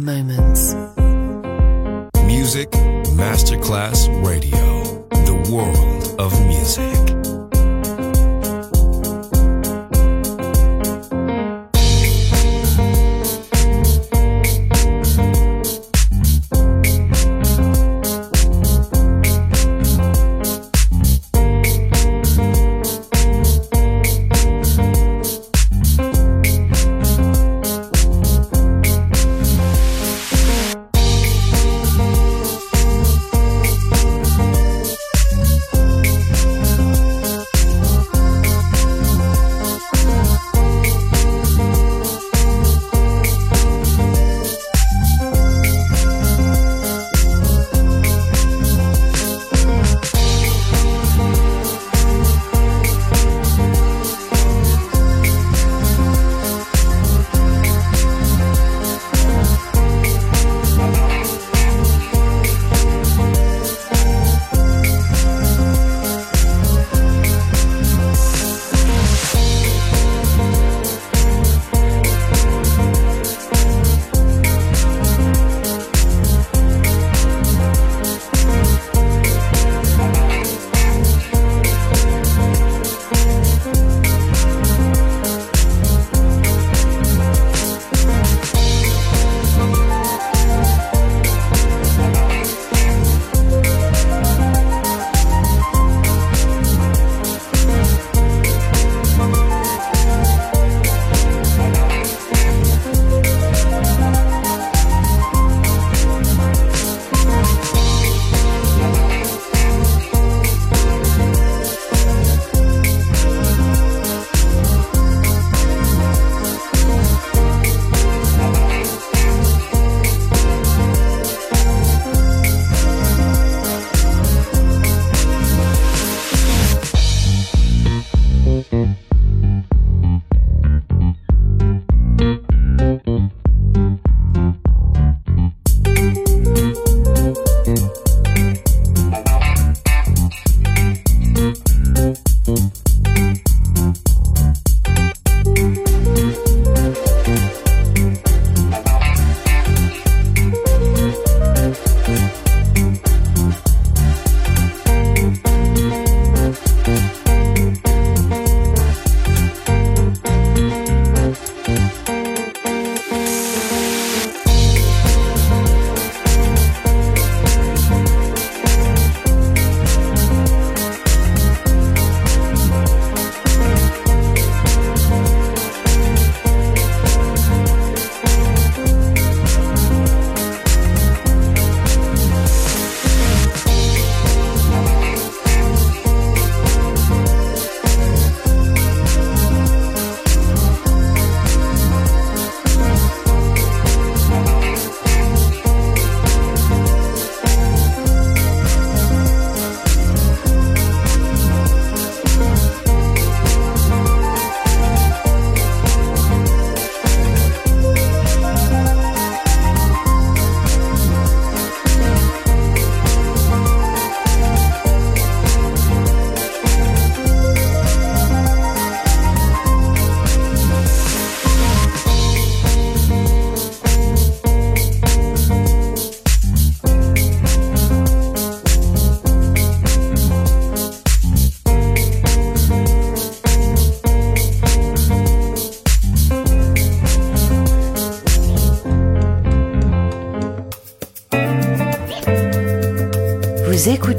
moments. Music Masterclass Radio. The world of music.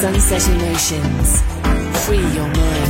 Sunset Emotions. Free your mind.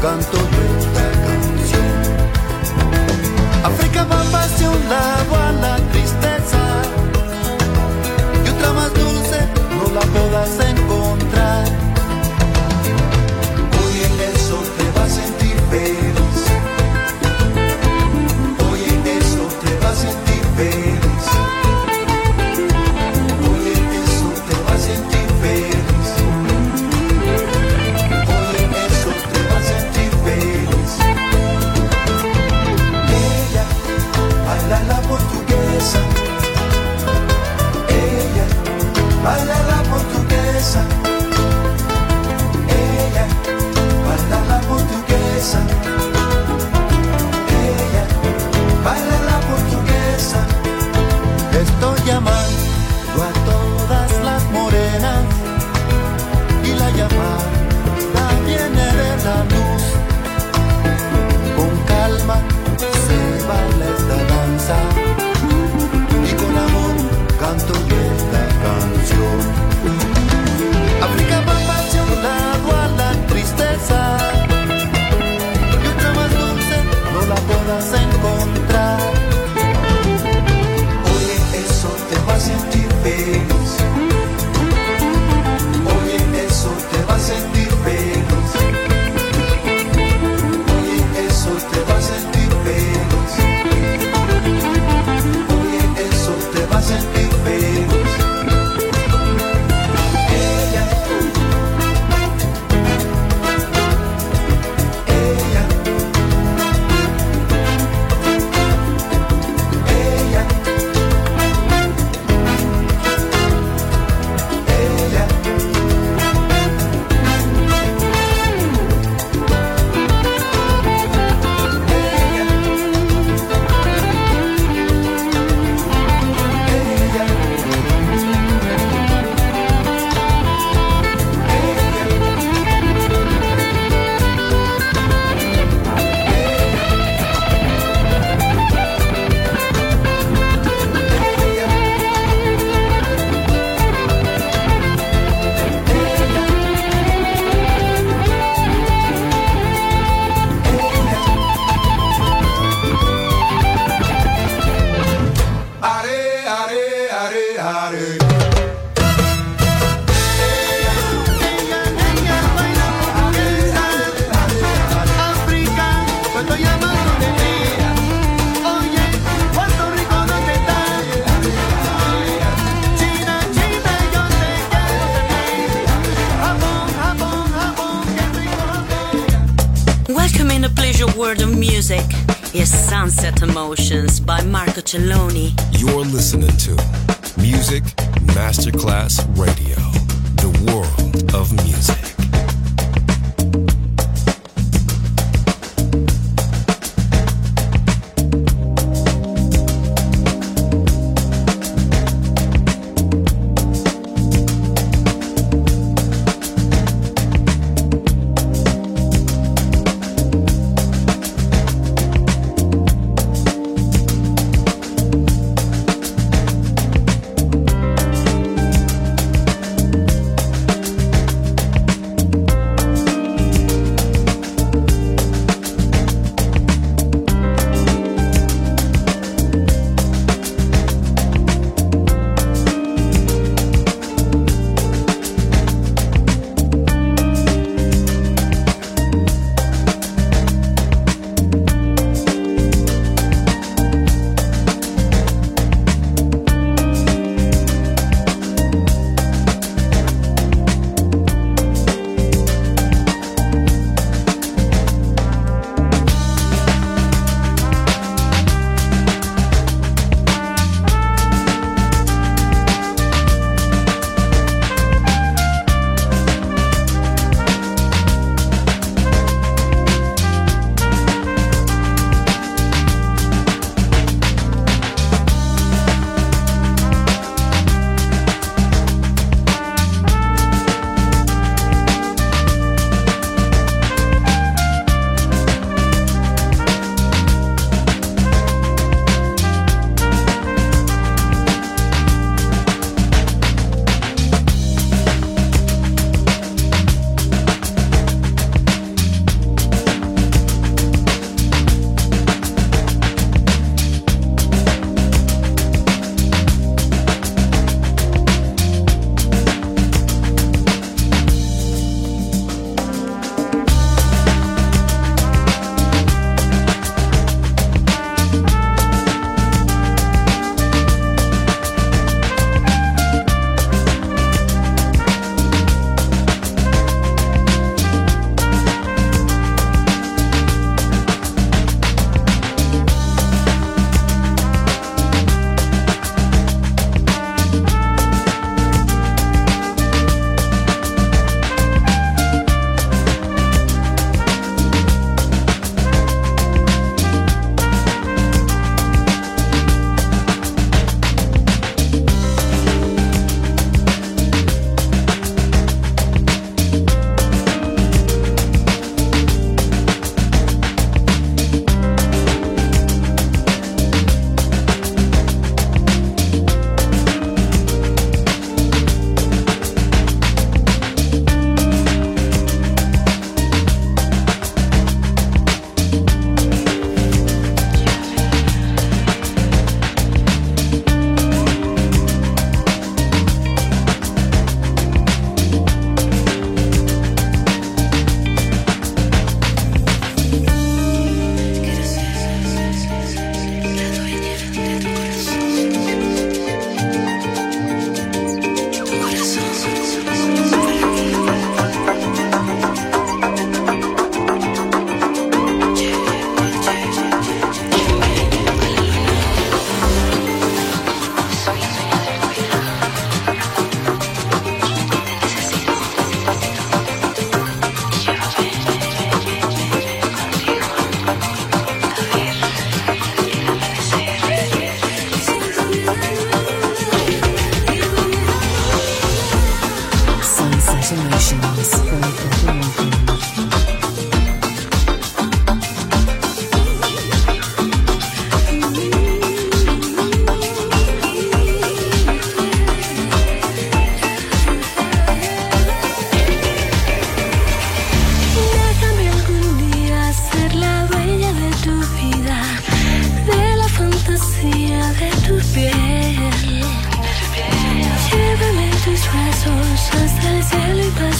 Canto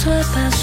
cielo y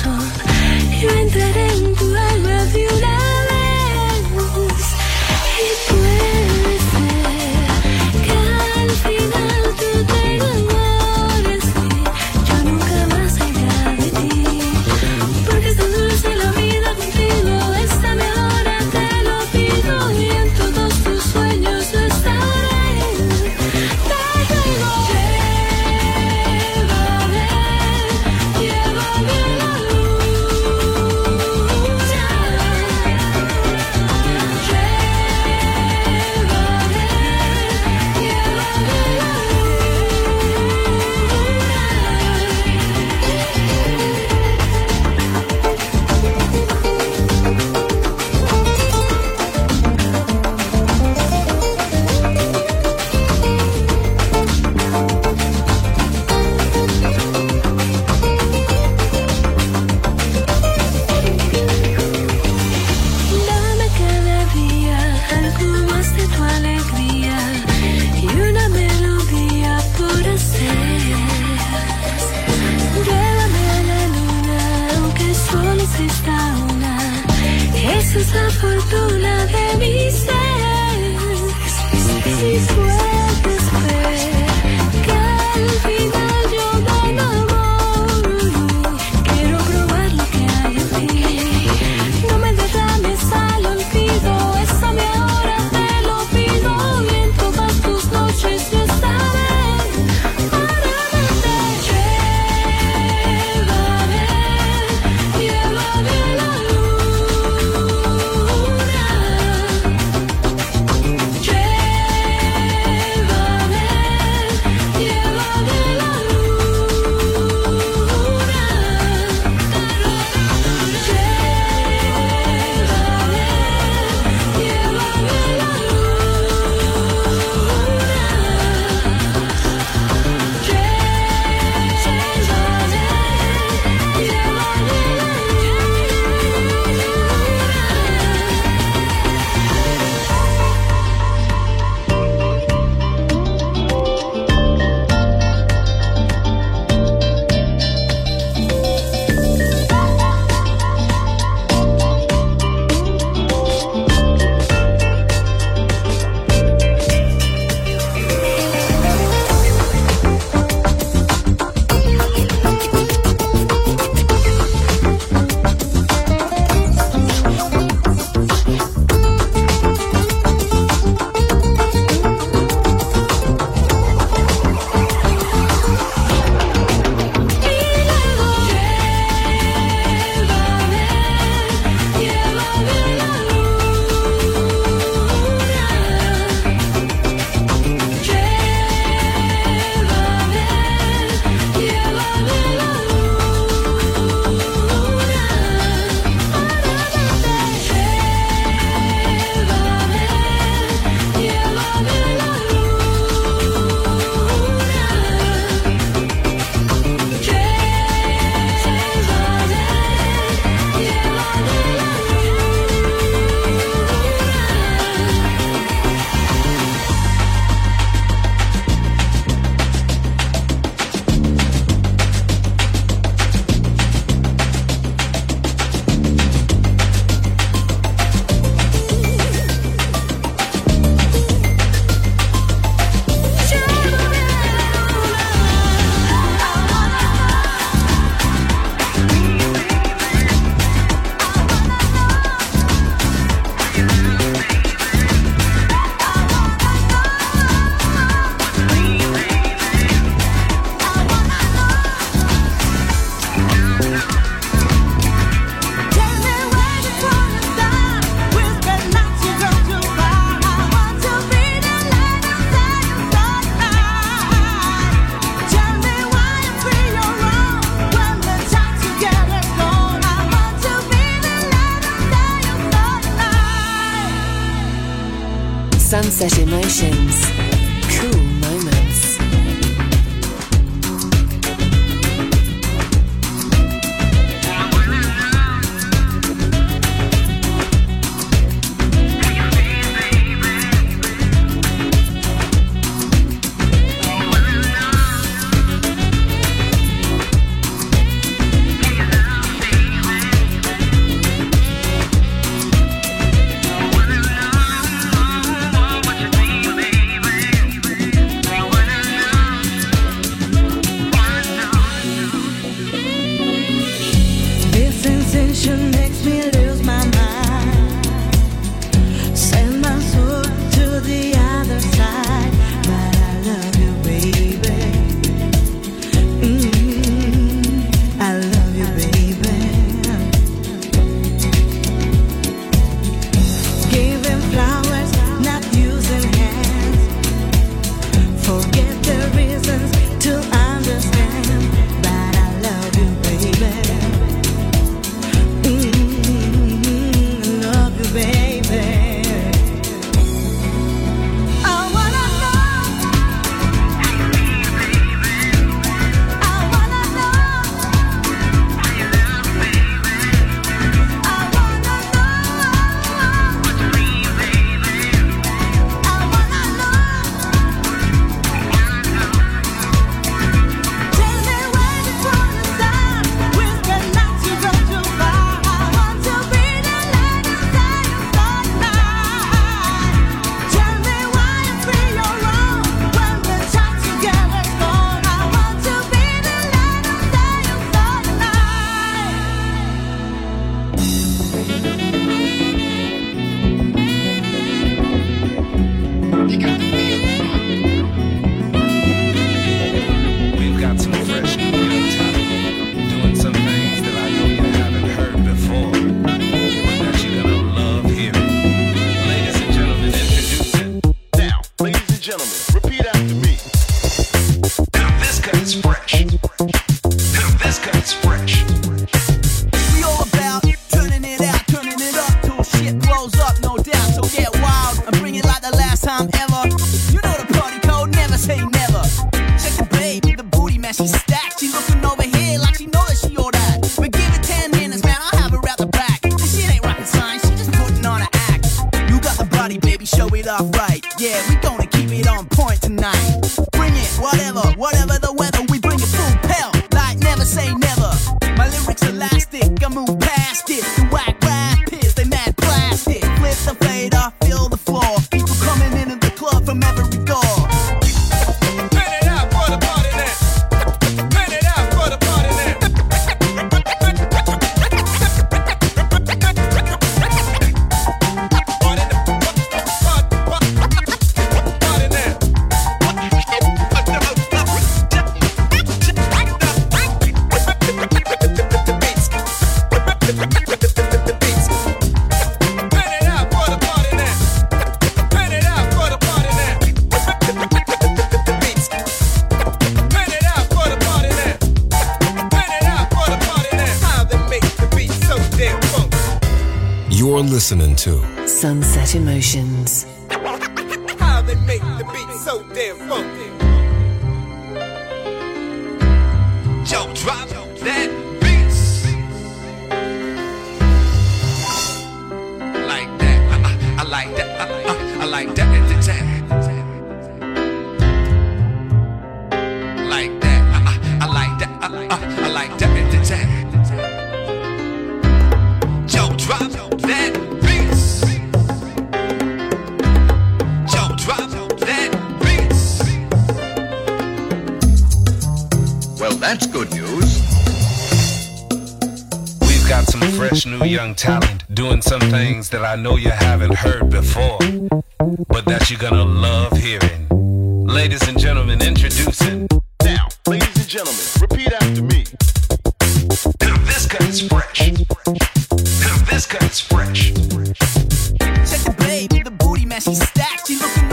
she stacked. She looking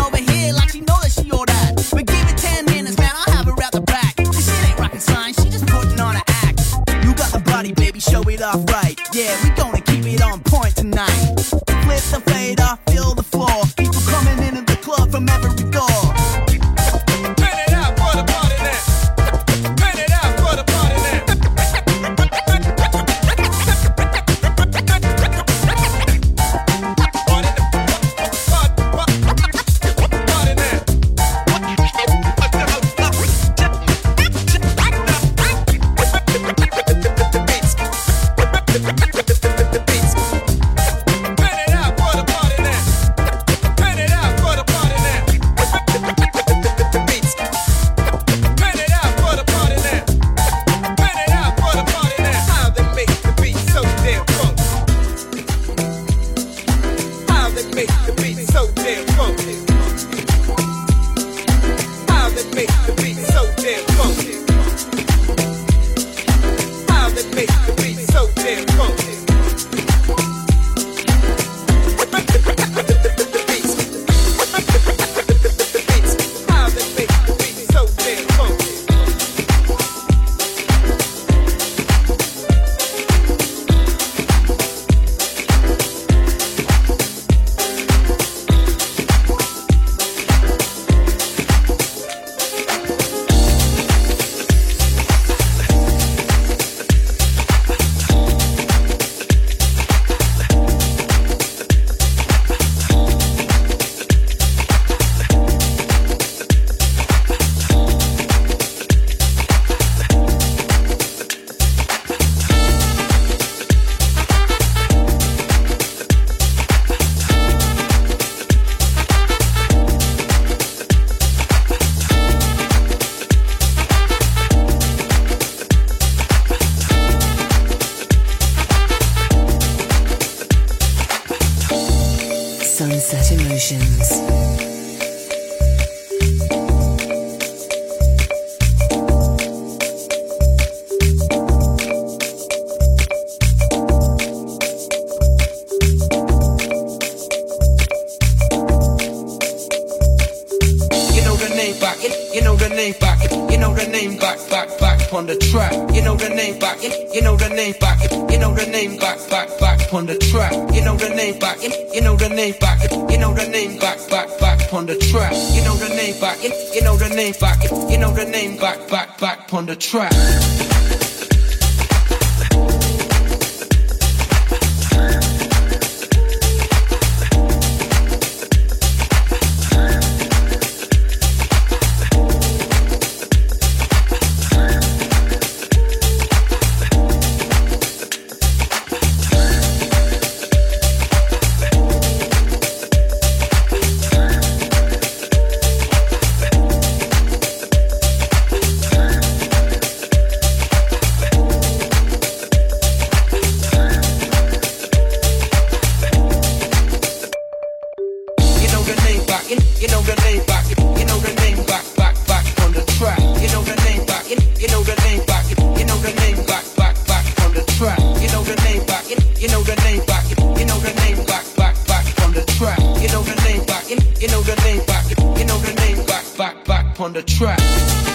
on the track.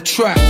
The track.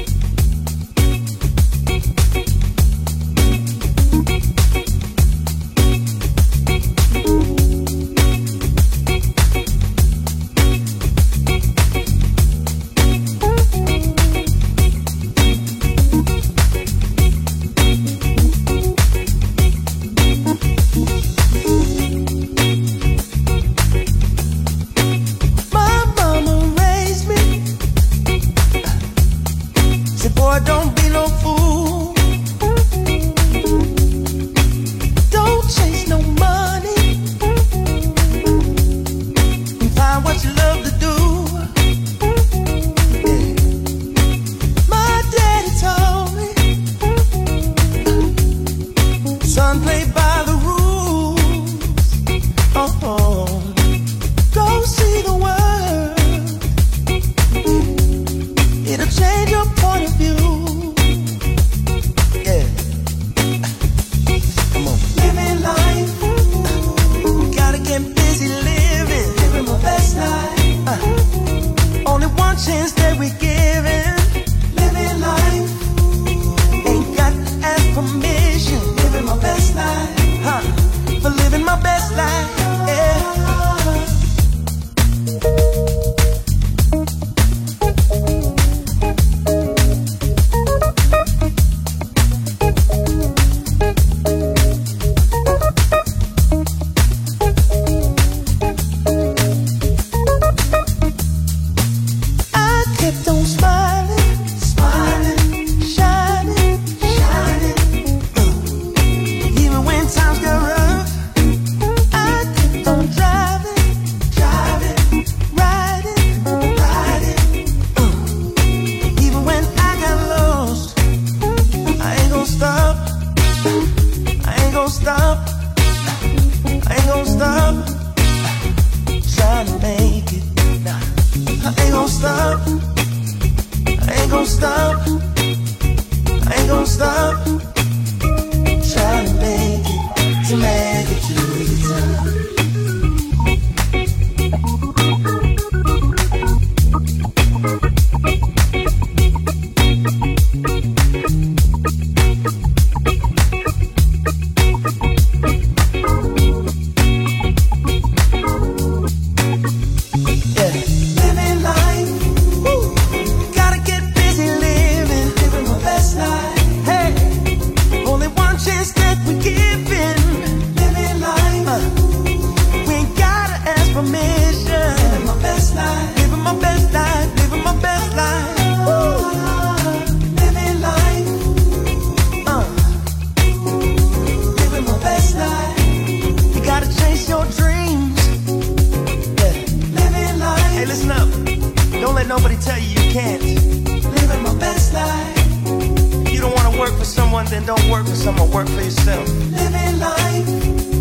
Tell you can't. Living my best life. You don't want to work for someone, then don't work for someone. Work for yourself. Living life.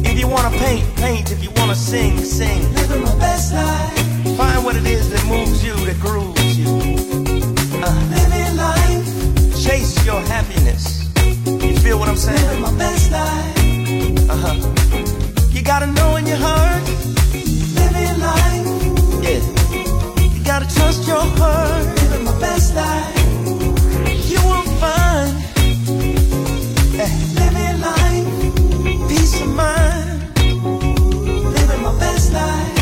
If you want to paint, paint. If you want to sing, sing. Living my best life. Find what it is that moves you, that grooves you. Uh, living life. Chase your happiness. You feel what I'm saying? Living my best life. Uh huh. You gotta know in your heart. Trust your heart. Living my best life. You will find. living life. Peace of mind. Living my best life.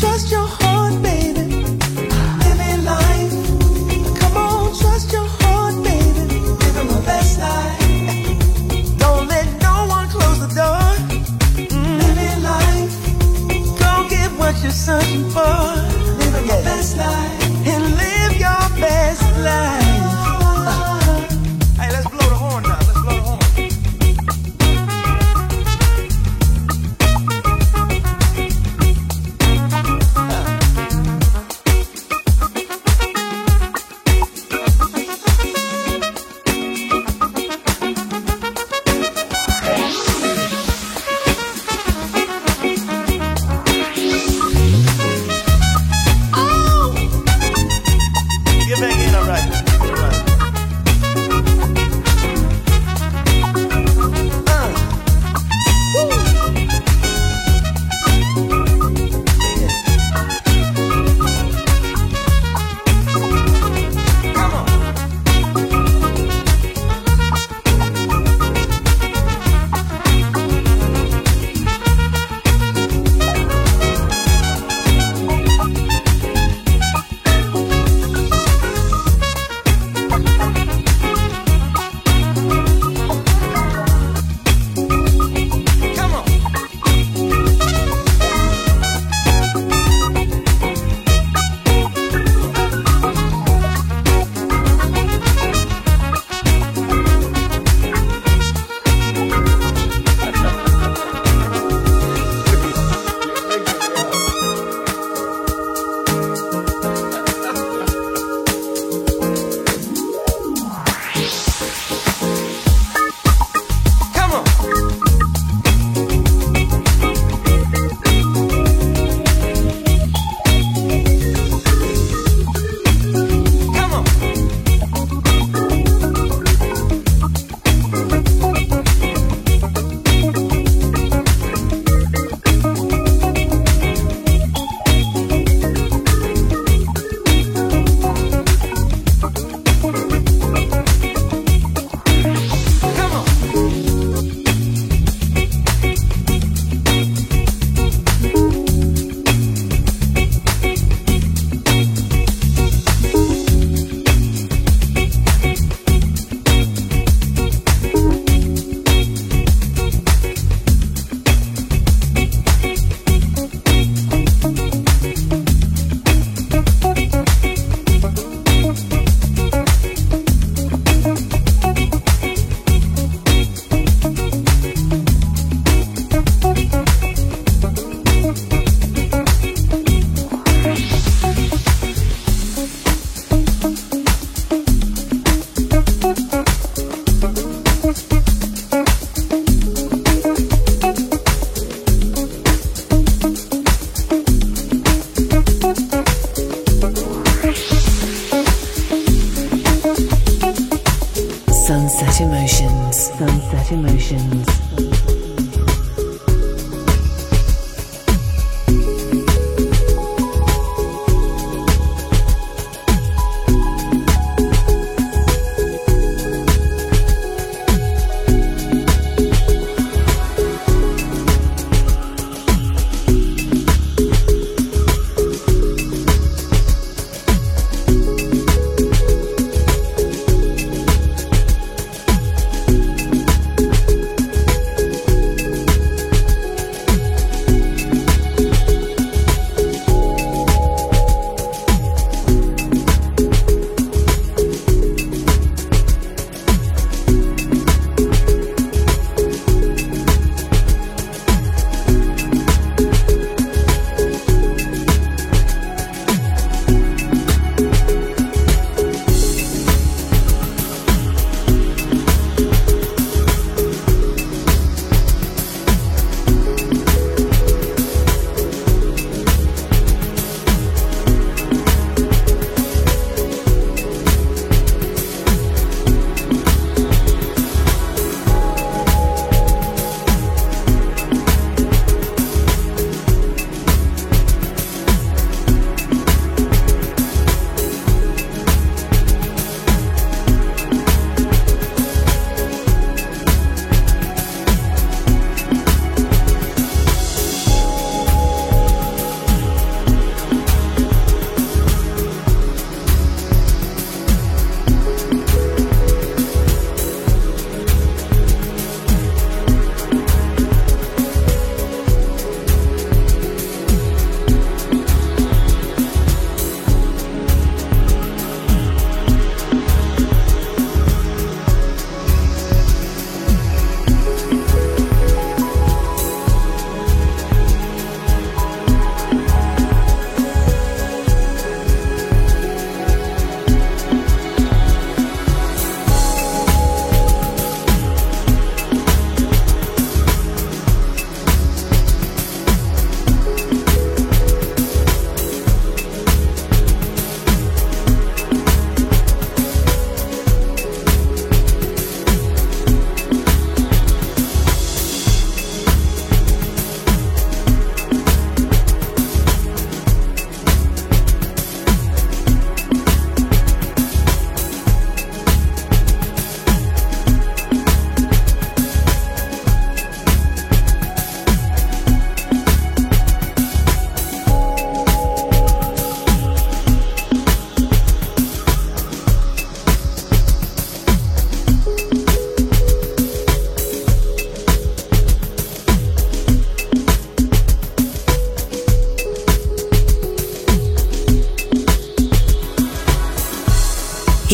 Trust your heart, baby. Living life. Come on, trust your heart, baby. Living my best life. Don't let no one close the door. Mm. Living life. Go get what you're searching for.